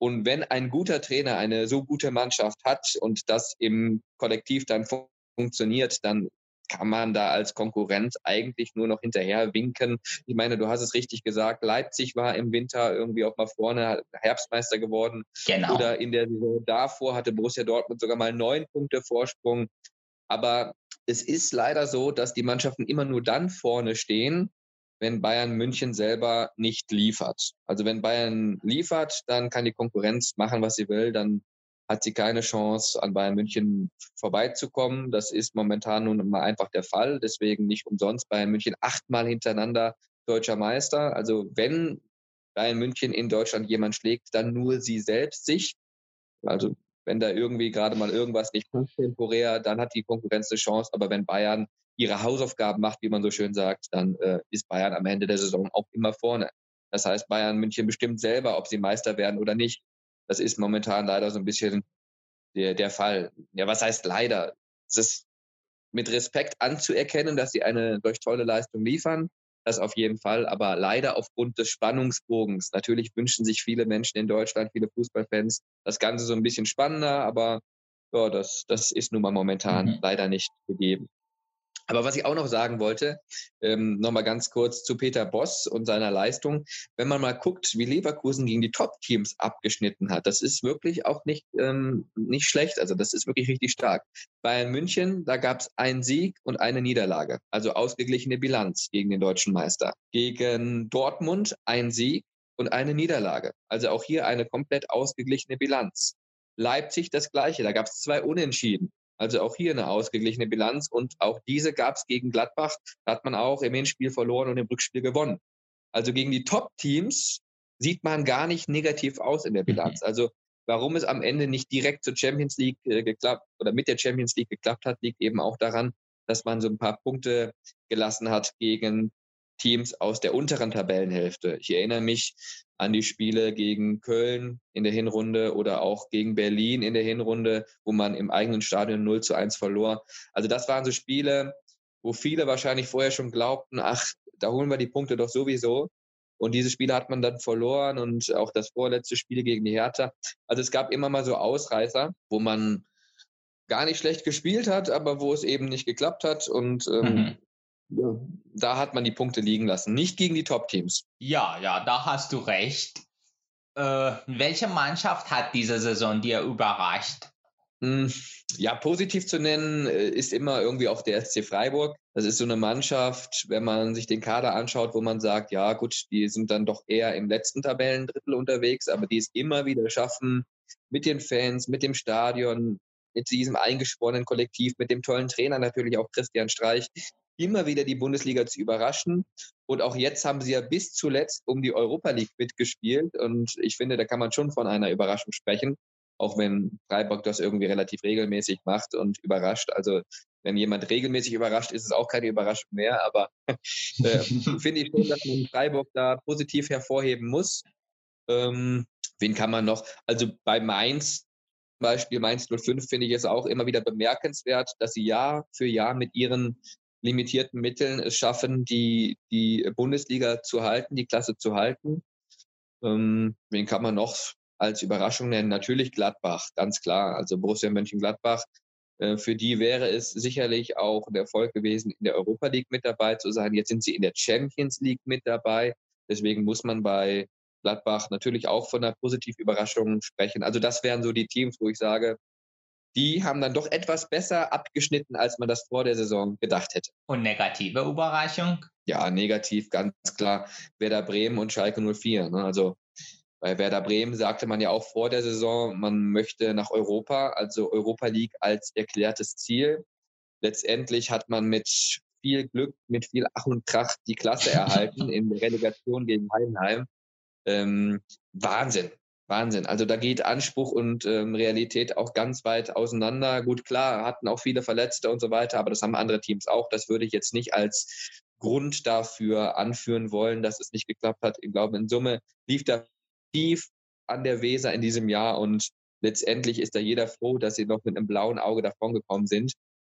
Und wenn ein guter Trainer eine so gute Mannschaft hat und das im Kollektiv dann fun funktioniert, dann kann man da als Konkurrent eigentlich nur noch hinterher winken. Ich meine, du hast es richtig gesagt, Leipzig war im Winter irgendwie auch mal vorne, Herbstmeister geworden. Genau. Oder in der Saison davor hatte Borussia Dortmund sogar mal neun Punkte Vorsprung. Aber es ist leider so, dass die Mannschaften immer nur dann vorne stehen, wenn Bayern München selber nicht liefert. Also wenn Bayern liefert, dann kann die Konkurrenz machen, was sie will, dann hat sie keine Chance, an Bayern München vorbeizukommen. Das ist momentan nun mal einfach der Fall. Deswegen nicht umsonst Bayern München achtmal hintereinander deutscher Meister. Also wenn Bayern München in Deutschland jemand schlägt, dann nur sie selbst sich. Also wenn da irgendwie gerade mal irgendwas nicht passt temporär, dann hat die Konkurrenz eine Chance. Aber wenn Bayern ihre Hausaufgaben macht, wie man so schön sagt, dann äh, ist Bayern am Ende der Saison auch immer vorne. Das heißt, Bayern München bestimmt selber, ob sie Meister werden oder nicht. Das ist momentan leider so ein bisschen der, der Fall. Ja, was heißt leider? Es ist mit Respekt anzuerkennen, dass sie eine durch tolle Leistung liefern. Das auf jeden Fall, aber leider aufgrund des Spannungsbogens. Natürlich wünschen sich viele Menschen in Deutschland, viele Fußballfans, das Ganze so ein bisschen spannender, aber ja, das, das ist nun mal momentan mhm. leider nicht gegeben. Aber was ich auch noch sagen wollte, ähm, nochmal ganz kurz zu Peter Boss und seiner Leistung. Wenn man mal guckt, wie Leverkusen gegen die Top-Teams abgeschnitten hat, das ist wirklich auch nicht, ähm, nicht schlecht. Also das ist wirklich richtig stark. Bayern München, da gab es einen Sieg und eine Niederlage, also ausgeglichene Bilanz gegen den deutschen Meister. Gegen Dortmund ein Sieg und eine Niederlage. Also auch hier eine komplett ausgeglichene Bilanz. Leipzig das gleiche, da gab es zwei Unentschieden. Also auch hier eine ausgeglichene Bilanz und auch diese gab es gegen Gladbach. Da hat man auch im Hinspiel verloren und im Rückspiel gewonnen. Also gegen die Top-Teams sieht man gar nicht negativ aus in der mhm. Bilanz. Also warum es am Ende nicht direkt zur Champions League äh, geklappt oder mit der Champions League geklappt hat, liegt eben auch daran, dass man so ein paar Punkte gelassen hat gegen Teams aus der unteren Tabellenhälfte. Ich erinnere mich an die Spiele gegen Köln in der Hinrunde oder auch gegen Berlin in der Hinrunde, wo man im eigenen Stadion 0 zu 1 verlor. Also das waren so Spiele, wo viele wahrscheinlich vorher schon glaubten, ach, da holen wir die Punkte doch sowieso. Und diese Spiele hat man dann verloren und auch das vorletzte Spiel gegen die Hertha. Also es gab immer mal so Ausreißer, wo man gar nicht schlecht gespielt hat, aber wo es eben nicht geklappt hat. Und ähm, mhm da hat man die Punkte liegen lassen, nicht gegen die Top-Teams. Ja, ja, da hast du recht. Äh, welche Mannschaft hat diese Saison dir überrascht? Hm, ja, positiv zu nennen äh, ist immer irgendwie auch der SC Freiburg. Das ist so eine Mannschaft, wenn man sich den Kader anschaut, wo man sagt, ja gut, die sind dann doch eher im letzten Tabellendrittel unterwegs, aber die es immer wieder schaffen, mit den Fans, mit dem Stadion, mit diesem eingeschworenen Kollektiv, mit dem tollen Trainer natürlich auch Christian Streich, immer wieder die Bundesliga zu überraschen. Und auch jetzt haben sie ja bis zuletzt um die Europa League mitgespielt. Und ich finde, da kann man schon von einer Überraschung sprechen, auch wenn Freiburg das irgendwie relativ regelmäßig macht und überrascht. Also wenn jemand regelmäßig überrascht, ist es auch keine Überraschung mehr. Aber äh, finde ich schon, dass man Freiburg da positiv hervorheben muss. Ähm, wen kann man noch? Also bei Mainz Beispiel Mainz 05 finde ich es auch immer wieder bemerkenswert, dass sie Jahr für Jahr mit ihren limitierten Mitteln es schaffen, die, die Bundesliga zu halten, die Klasse zu halten. Ähm, wen kann man noch als Überraschung nennen? Natürlich Gladbach, ganz klar. Also Borussia Mönchengladbach. Äh, für die wäre es sicherlich auch ein Erfolg gewesen, in der Europa League mit dabei zu sein. Jetzt sind sie in der Champions League mit dabei. Deswegen muss man bei Gladbach natürlich auch von einer positiven Überraschung sprechen. Also das wären so die Teams, wo ich sage, die haben dann doch etwas besser abgeschnitten, als man das vor der Saison gedacht hätte. Und negative Überraschung? Ja, negativ, ganz klar. Werder Bremen und Schalke 04. Ne? Also bei Werder Bremen sagte man ja auch vor der Saison, man möchte nach Europa, also Europa League als erklärtes Ziel. Letztendlich hat man mit viel Glück, mit viel Ach und Krach die Klasse erhalten in der Relegation gegen Heidenheim. Ähm, Wahnsinn. Wahnsinn. Also da geht Anspruch und ähm, Realität auch ganz weit auseinander. Gut, klar, hatten auch viele Verletzte und so weiter, aber das haben andere Teams auch. Das würde ich jetzt nicht als Grund dafür anführen wollen, dass es nicht geklappt hat. Ich glaube, in Summe lief da tief an der Weser in diesem Jahr und letztendlich ist da jeder froh, dass sie noch mit einem blauen Auge davongekommen sind.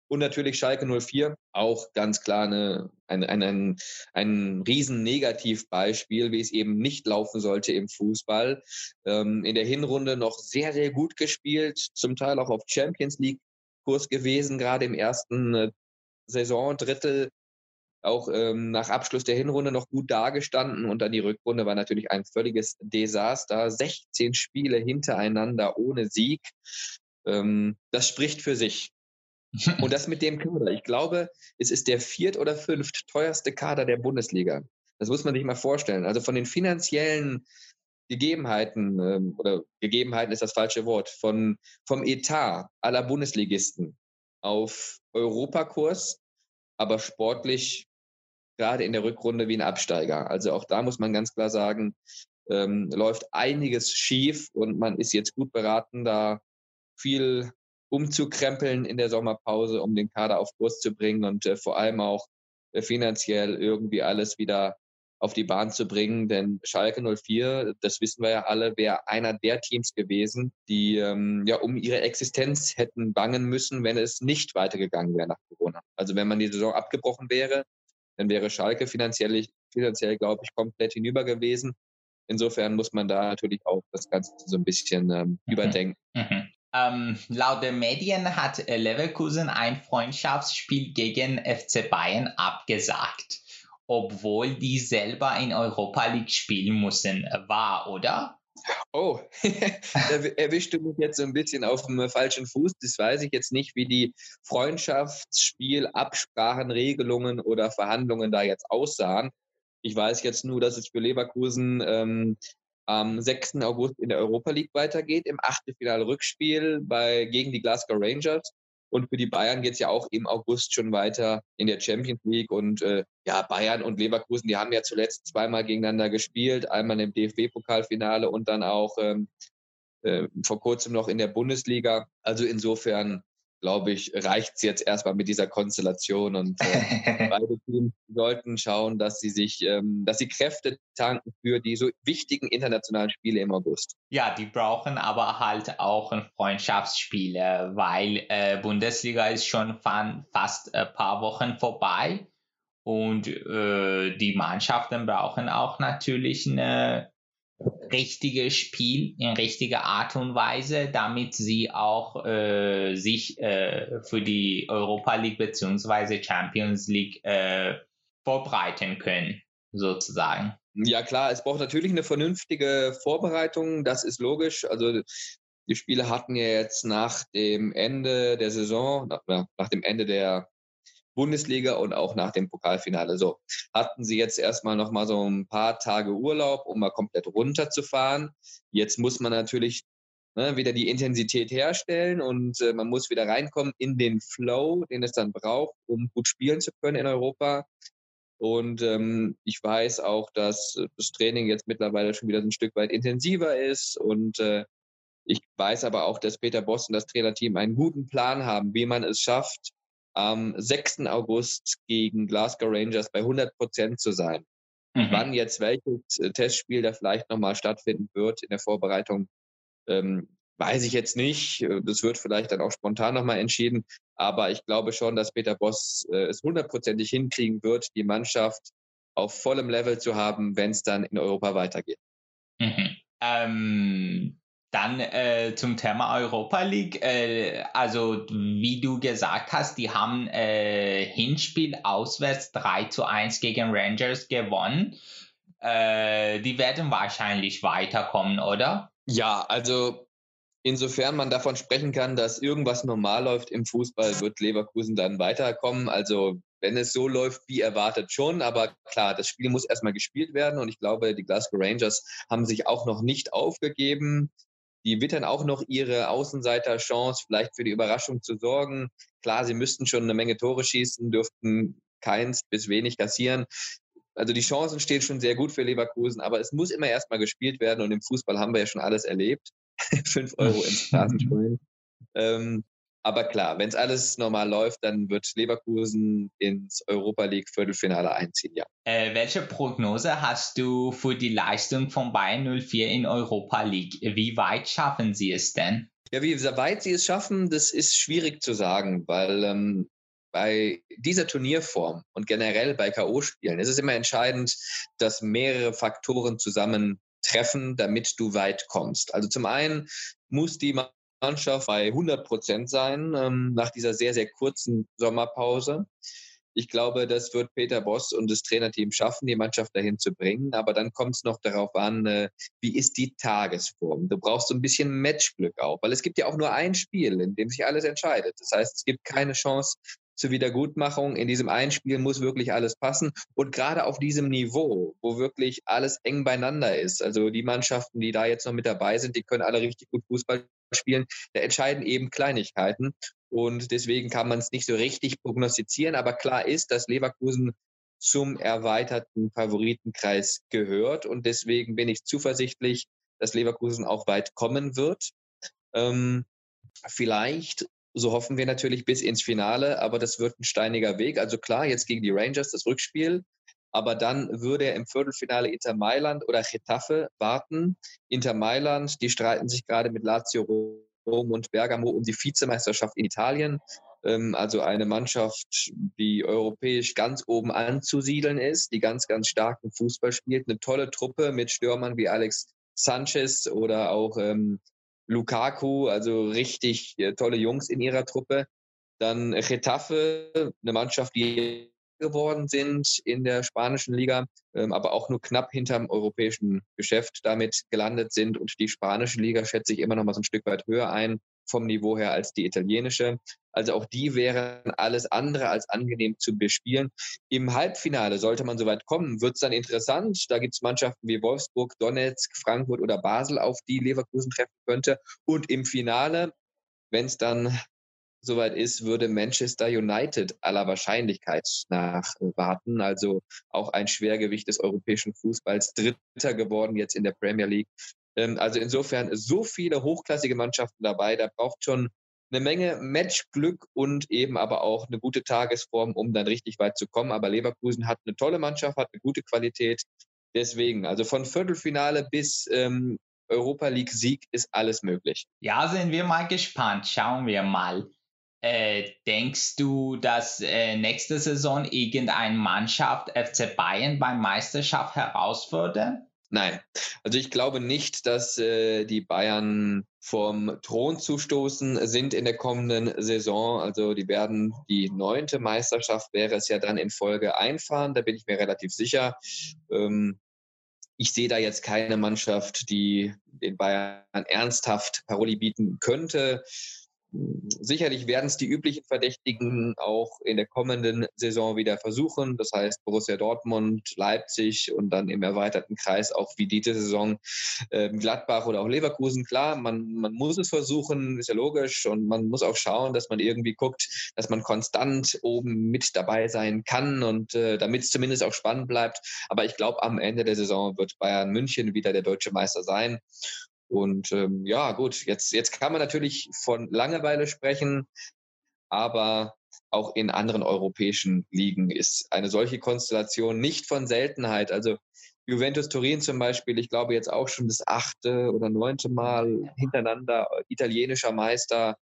Und natürlich Schalke 04, auch ganz klar eine, ein, ein, ein, ein riesen Negativbeispiel, wie es eben nicht laufen sollte im Fußball. Ähm, in der Hinrunde noch sehr, sehr gut gespielt, zum Teil auch auf Champions League Kurs gewesen, gerade im ersten äh, Saisondrittel auch ähm, nach Abschluss der Hinrunde noch gut dagestanden und dann die Rückrunde war natürlich ein völliges Desaster. 16 Spiele hintereinander ohne Sieg. Ähm, das spricht für sich. Und das mit dem Kader. Ich glaube, es ist der viert oder fünft teuerste Kader der Bundesliga. Das muss man sich mal vorstellen. Also von den finanziellen Gegebenheiten, ähm, oder Gegebenheiten ist das falsche Wort, von, vom Etat aller Bundesligisten auf Europakurs, aber sportlich gerade in der Rückrunde wie ein Absteiger. Also auch da muss man ganz klar sagen, ähm, läuft einiges schief und man ist jetzt gut beraten, da viel umzukrempeln in der Sommerpause, um den Kader auf Kurs zu bringen und äh, vor allem auch äh, finanziell irgendwie alles wieder auf die Bahn zu bringen. Denn Schalke 04, das wissen wir ja alle, wäre einer der Teams gewesen, die ähm, ja um ihre Existenz hätten bangen müssen, wenn es nicht weitergegangen wäre nach Corona. Also wenn man die Saison abgebrochen wäre, dann wäre Schalke finanziell, finanziell glaube ich, komplett hinüber gewesen. Insofern muss man da natürlich auch das Ganze so ein bisschen ähm, mhm. überdenken. Mhm. Ähm, laut den Medien hat Leverkusen ein Freundschaftsspiel gegen FC Bayern abgesagt, obwohl die selber in Europa League spielen mussten. War, oder? Oh, erwischte mich jetzt so ein bisschen auf dem falschen Fuß. Das weiß ich jetzt nicht, wie die Freundschaftsspiel, Absprachen, Regelungen oder Verhandlungen da jetzt aussahen. Ich weiß jetzt nur, dass es für Leverkusen ähm, am 6. August in der Europa League weitergeht, im Achtelfinale Rückspiel bei, gegen die Glasgow Rangers. Und für die Bayern geht es ja auch im August schon weiter in der Champions League. Und äh, ja, Bayern und Leverkusen, die haben ja zuletzt zweimal gegeneinander gespielt, einmal im DFB-Pokalfinale und dann auch ähm, äh, vor kurzem noch in der Bundesliga. Also insofern glaube ich, reicht es jetzt erstmal mit dieser Konstellation und äh, beide Teams sollten schauen, dass sie sich, ähm, dass sie Kräfte tanken für die so wichtigen internationalen Spiele im August. Ja, die brauchen aber halt auch ein Freundschaftsspiel, weil äh, Bundesliga ist schon fast ein paar Wochen vorbei und äh, die Mannschaften brauchen auch natürlich eine richtige Spiel in richtiger Art und Weise, damit sie auch äh, sich äh, für die Europa League bzw. Champions League äh, vorbereiten können, sozusagen. Ja klar, es braucht natürlich eine vernünftige Vorbereitung, das ist logisch. Also die Spiele hatten ja jetzt nach dem Ende der Saison, nach, nach dem Ende der Bundesliga und auch nach dem Pokalfinale. So hatten sie jetzt erstmal noch mal so ein paar Tage Urlaub, um mal komplett runterzufahren. Jetzt muss man natürlich ne, wieder die Intensität herstellen und äh, man muss wieder reinkommen in den Flow, den es dann braucht, um gut spielen zu können in Europa. Und ähm, ich weiß auch, dass das Training jetzt mittlerweile schon wieder ein Stück weit intensiver ist. Und äh, ich weiß aber auch, dass Peter Boss und das Trainerteam einen guten Plan haben, wie man es schafft, am 6. August gegen Glasgow Rangers bei 100 Prozent zu sein. Mhm. Wann jetzt welches äh, Testspiel da vielleicht nochmal stattfinden wird in der Vorbereitung, ähm, weiß ich jetzt nicht. Äh, das wird vielleicht dann auch spontan nochmal entschieden. Aber ich glaube schon, dass Peter Boss äh, es hundertprozentig hinkriegen wird, die Mannschaft auf vollem Level zu haben, wenn es dann in Europa weitergeht. Mhm. Ähm, dann äh, zum Thema Europa League. Äh, also wie du gesagt hast, die haben äh, Hinspiel auswärts 3 zu 1 gegen Rangers gewonnen. Äh, die werden wahrscheinlich weiterkommen, oder? Ja, also insofern man davon sprechen kann, dass irgendwas normal läuft im Fußball, wird Leverkusen dann weiterkommen. Also wenn es so läuft wie erwartet schon, aber klar, das Spiel muss erstmal gespielt werden und ich glaube, die Glasgow Rangers haben sich auch noch nicht aufgegeben. Die wittern auch noch ihre Außenseiter-Chance, vielleicht für die Überraschung zu sorgen. Klar, sie müssten schon eine Menge Tore schießen, dürften keins bis wenig kassieren. Also die Chancen stehen schon sehr gut für Leverkusen, aber es muss immer erstmal gespielt werden und im Fußball haben wir ja schon alles erlebt. Fünf Euro ins Straßenspielen. ähm, aber klar, wenn es alles normal läuft, dann wird Leverkusen ins Europa League Viertelfinale einziehen, ja. Äh, welche Prognose hast du für die Leistung von Bayern 04 in Europa League? Wie weit schaffen sie es denn? Ja, wie weit sie es schaffen, das ist schwierig zu sagen, weil ähm, bei dieser Turnierform und generell bei K.O.-Spielen ist es immer entscheidend, dass mehrere Faktoren zusammentreffen, damit du weit kommst. Also zum einen muss die Mannschaft bei 100 Prozent sein ähm, nach dieser sehr, sehr kurzen Sommerpause. Ich glaube, das wird Peter Boss und das Trainerteam schaffen, die Mannschaft dahin zu bringen. Aber dann kommt es noch darauf an, äh, wie ist die Tagesform. Du brauchst so ein bisschen Matchglück auch, weil es gibt ja auch nur ein Spiel, in dem sich alles entscheidet. Das heißt, es gibt keine Chance zur Wiedergutmachung. In diesem einen Spiel muss wirklich alles passen. Und gerade auf diesem Niveau, wo wirklich alles eng beieinander ist, also die Mannschaften, die da jetzt noch mit dabei sind, die können alle richtig gut Fußball spielen. Da entscheiden eben Kleinigkeiten. Und deswegen kann man es nicht so richtig prognostizieren. Aber klar ist, dass Leverkusen zum erweiterten Favoritenkreis gehört. Und deswegen bin ich zuversichtlich, dass Leverkusen auch weit kommen wird. Ähm, vielleicht so hoffen wir natürlich bis ins Finale, aber das wird ein steiniger Weg. Also klar, jetzt gegen die Rangers das Rückspiel, aber dann würde er im Viertelfinale Inter Mailand oder Getafe warten. Inter Mailand, die streiten sich gerade mit Lazio Rom und Bergamo um die Vizemeisterschaft in Italien. Ähm, also eine Mannschaft, die europäisch ganz oben anzusiedeln ist, die ganz, ganz starken Fußball spielt. Eine tolle Truppe mit Stürmern wie Alex Sanchez oder auch ähm, Lukaku, also richtig äh, tolle Jungs in ihrer Truppe. Dann Getafe, eine Mannschaft, die geworden sind in der spanischen Liga, ähm, aber auch nur knapp hinterm europäischen Geschäft damit gelandet sind. Und die spanische Liga schätze ich immer noch mal so ein Stück weit höher ein vom Niveau her als die italienische. Also auch die wären alles andere als angenehm zu bespielen. Im Halbfinale sollte man soweit kommen, wird es dann interessant. Da gibt es Mannschaften wie Wolfsburg, Donetsk, Frankfurt oder Basel, auf die Leverkusen treffen könnte. Und im Finale, wenn es dann soweit ist, würde Manchester United aller Wahrscheinlichkeit nach warten. Also auch ein Schwergewicht des europäischen Fußballs, Dritter geworden jetzt in der Premier League. Ähm, also insofern so viele hochklassige Mannschaften dabei, da braucht schon eine Menge Matchglück und eben aber auch eine gute Tagesform, um dann richtig weit zu kommen. Aber Leverkusen hat eine tolle Mannschaft, hat eine gute Qualität. Deswegen, also von Viertelfinale bis ähm, Europa League Sieg ist alles möglich. Ja, sind wir mal gespannt. Schauen wir mal. Äh, denkst du, dass äh, nächste Saison irgendeine Mannschaft FC Bayern beim Meisterschaft herausfordern? Nein, also ich glaube nicht, dass äh, die Bayern vom Thron zu stoßen sind in der kommenden Saison. Also die werden die neunte Meisterschaft wäre es ja dann in Folge einfahren. Da bin ich mir relativ sicher. Ähm, ich sehe da jetzt keine Mannschaft, die den Bayern ernsthaft Paroli bieten könnte. Sicherlich werden es die üblichen Verdächtigen auch in der kommenden Saison wieder versuchen. Das heißt Borussia Dortmund, Leipzig und dann im erweiterten Kreis auch wie diese Saison äh, Gladbach oder auch Leverkusen. Klar, man, man muss es versuchen, ist ja logisch. Und man muss auch schauen, dass man irgendwie guckt, dass man konstant oben mit dabei sein kann und äh, damit es zumindest auch spannend bleibt. Aber ich glaube, am Ende der Saison wird Bayern München wieder der deutsche Meister sein. Und ähm, ja, gut, jetzt, jetzt kann man natürlich von Langeweile sprechen, aber auch in anderen europäischen Ligen ist eine solche Konstellation nicht von Seltenheit. Also Juventus Turin zum Beispiel, ich glaube jetzt auch schon das achte oder neunte Mal hintereinander italienischer Meister.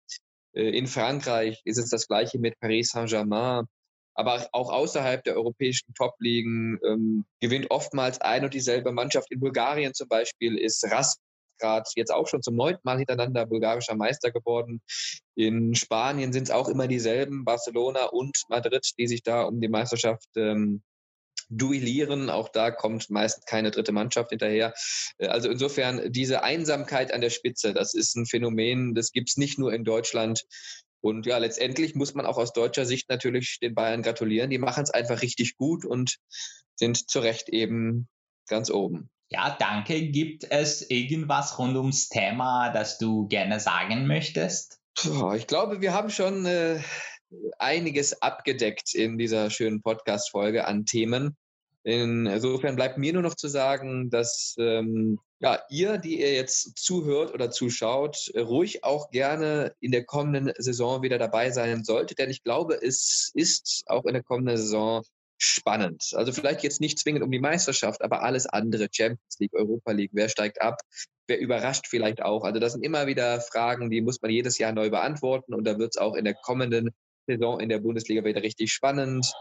Äh, in Frankreich ist es das gleiche mit Paris Saint-Germain. Aber auch außerhalb der europäischen Top-Ligen ähm, gewinnt oftmals ein und dieselbe Mannschaft. In Bulgarien zum Beispiel ist Ras gerade jetzt auch schon zum neunten Mal hintereinander bulgarischer Meister geworden. In Spanien sind es auch immer dieselben, Barcelona und Madrid, die sich da um die Meisterschaft ähm, duellieren. Auch da kommt meist keine dritte Mannschaft hinterher. Äh, also insofern diese Einsamkeit an der Spitze, das ist ein Phänomen, das gibt es nicht nur in Deutschland. Und ja, letztendlich muss man auch aus deutscher Sicht natürlich den Bayern gratulieren. Die machen es einfach richtig gut und sind zu Recht eben ganz oben. Ja, danke. Gibt es irgendwas rund ums Thema, das du gerne sagen möchtest? Puh, ich glaube, wir haben schon äh, einiges abgedeckt in dieser schönen Podcast-Folge an Themen. Insofern bleibt mir nur noch zu sagen, dass ähm, ja, ihr, die ihr jetzt zuhört oder zuschaut, ruhig auch gerne in der kommenden Saison wieder dabei sein solltet. Denn ich glaube, es ist auch in der kommenden Saison spannend. Also vielleicht jetzt nicht zwingend um die Meisterschaft, aber alles andere, Champions League, Europa League, wer steigt ab, wer überrascht vielleicht auch. Also das sind immer wieder Fragen, die muss man jedes Jahr neu beantworten und da wird es auch in der kommenden Saison in der Bundesliga wieder richtig spannend.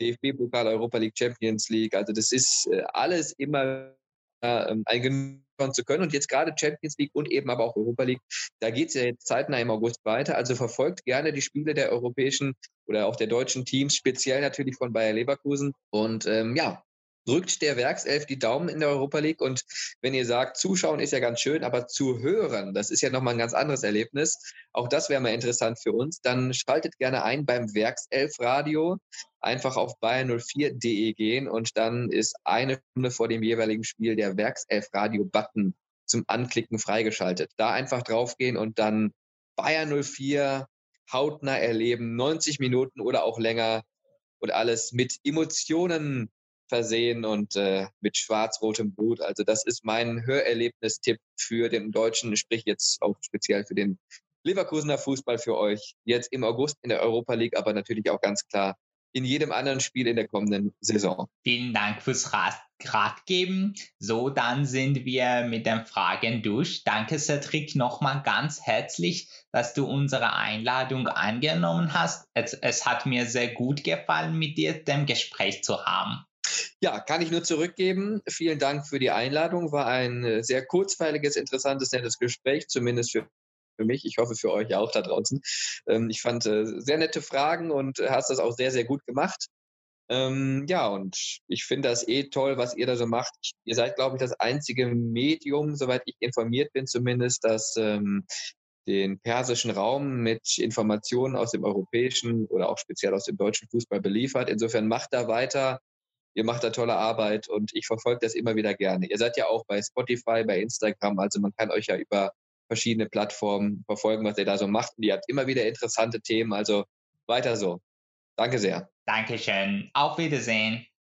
DFB-Pokal, Europa League, Champions League, also das ist äh, alles immer ähm, ein Genuss zu können. Und jetzt gerade Champions League und eben aber auch Europa League, da geht es ja jetzt zeitnah im August weiter. Also verfolgt gerne die Spiele der europäischen oder auch der deutschen Teams, speziell natürlich von Bayer Leverkusen. Und ähm, ja, drückt der Werkself die Daumen in der Europa League. Und wenn ihr sagt, zuschauen ist ja ganz schön, aber zu hören, das ist ja nochmal ein ganz anderes Erlebnis. Auch das wäre mal interessant für uns. Dann schaltet gerne ein beim Werkself Radio. Einfach auf bayern04.de gehen und dann ist eine Stunde vor dem jeweiligen Spiel der Werkself Radio Button zum Anklicken freigeschaltet. Da einfach draufgehen und dann Bayern 04 hautnah erleben, 90 Minuten oder auch länger und alles mit Emotionen versehen und äh, mit schwarz-rotem Blut. Also das ist mein Hörerlebnistipp für den Deutschen, sprich jetzt auch speziell für den Leverkusener Fußball für euch jetzt im August in der Europa League, aber natürlich auch ganz klar in jedem anderen Spiel in der kommenden Saison. Vielen Dank fürs Rat geben. So, dann sind wir mit den Fragen durch. Danke, Cedric, nochmal ganz herzlich, dass du unsere Einladung angenommen hast. Es, es hat mir sehr gut gefallen, mit dir dem Gespräch zu haben. Ja, kann ich nur zurückgeben. Vielen Dank für die Einladung. War ein äh, sehr kurzweiliges, interessantes, nettes Gespräch, zumindest für für mich. Ich hoffe für euch auch da draußen. Ähm, ich fand äh, sehr nette Fragen und hast das auch sehr, sehr gut gemacht. Ähm, ja, und ich finde das eh toll, was ihr da so macht. Ihr seid, glaube ich, das einzige Medium, soweit ich informiert bin zumindest, das ähm, den persischen Raum mit Informationen aus dem europäischen oder auch speziell aus dem deutschen Fußball beliefert. Insofern macht da weiter. Ihr macht da tolle Arbeit und ich verfolge das immer wieder gerne. Ihr seid ja auch bei Spotify, bei Instagram, also man kann euch ja über verschiedene Plattformen verfolgen, was ihr da so macht. Und ihr habt immer wieder interessante Themen, also weiter so. Danke sehr. Dankeschön. Auf Wiedersehen.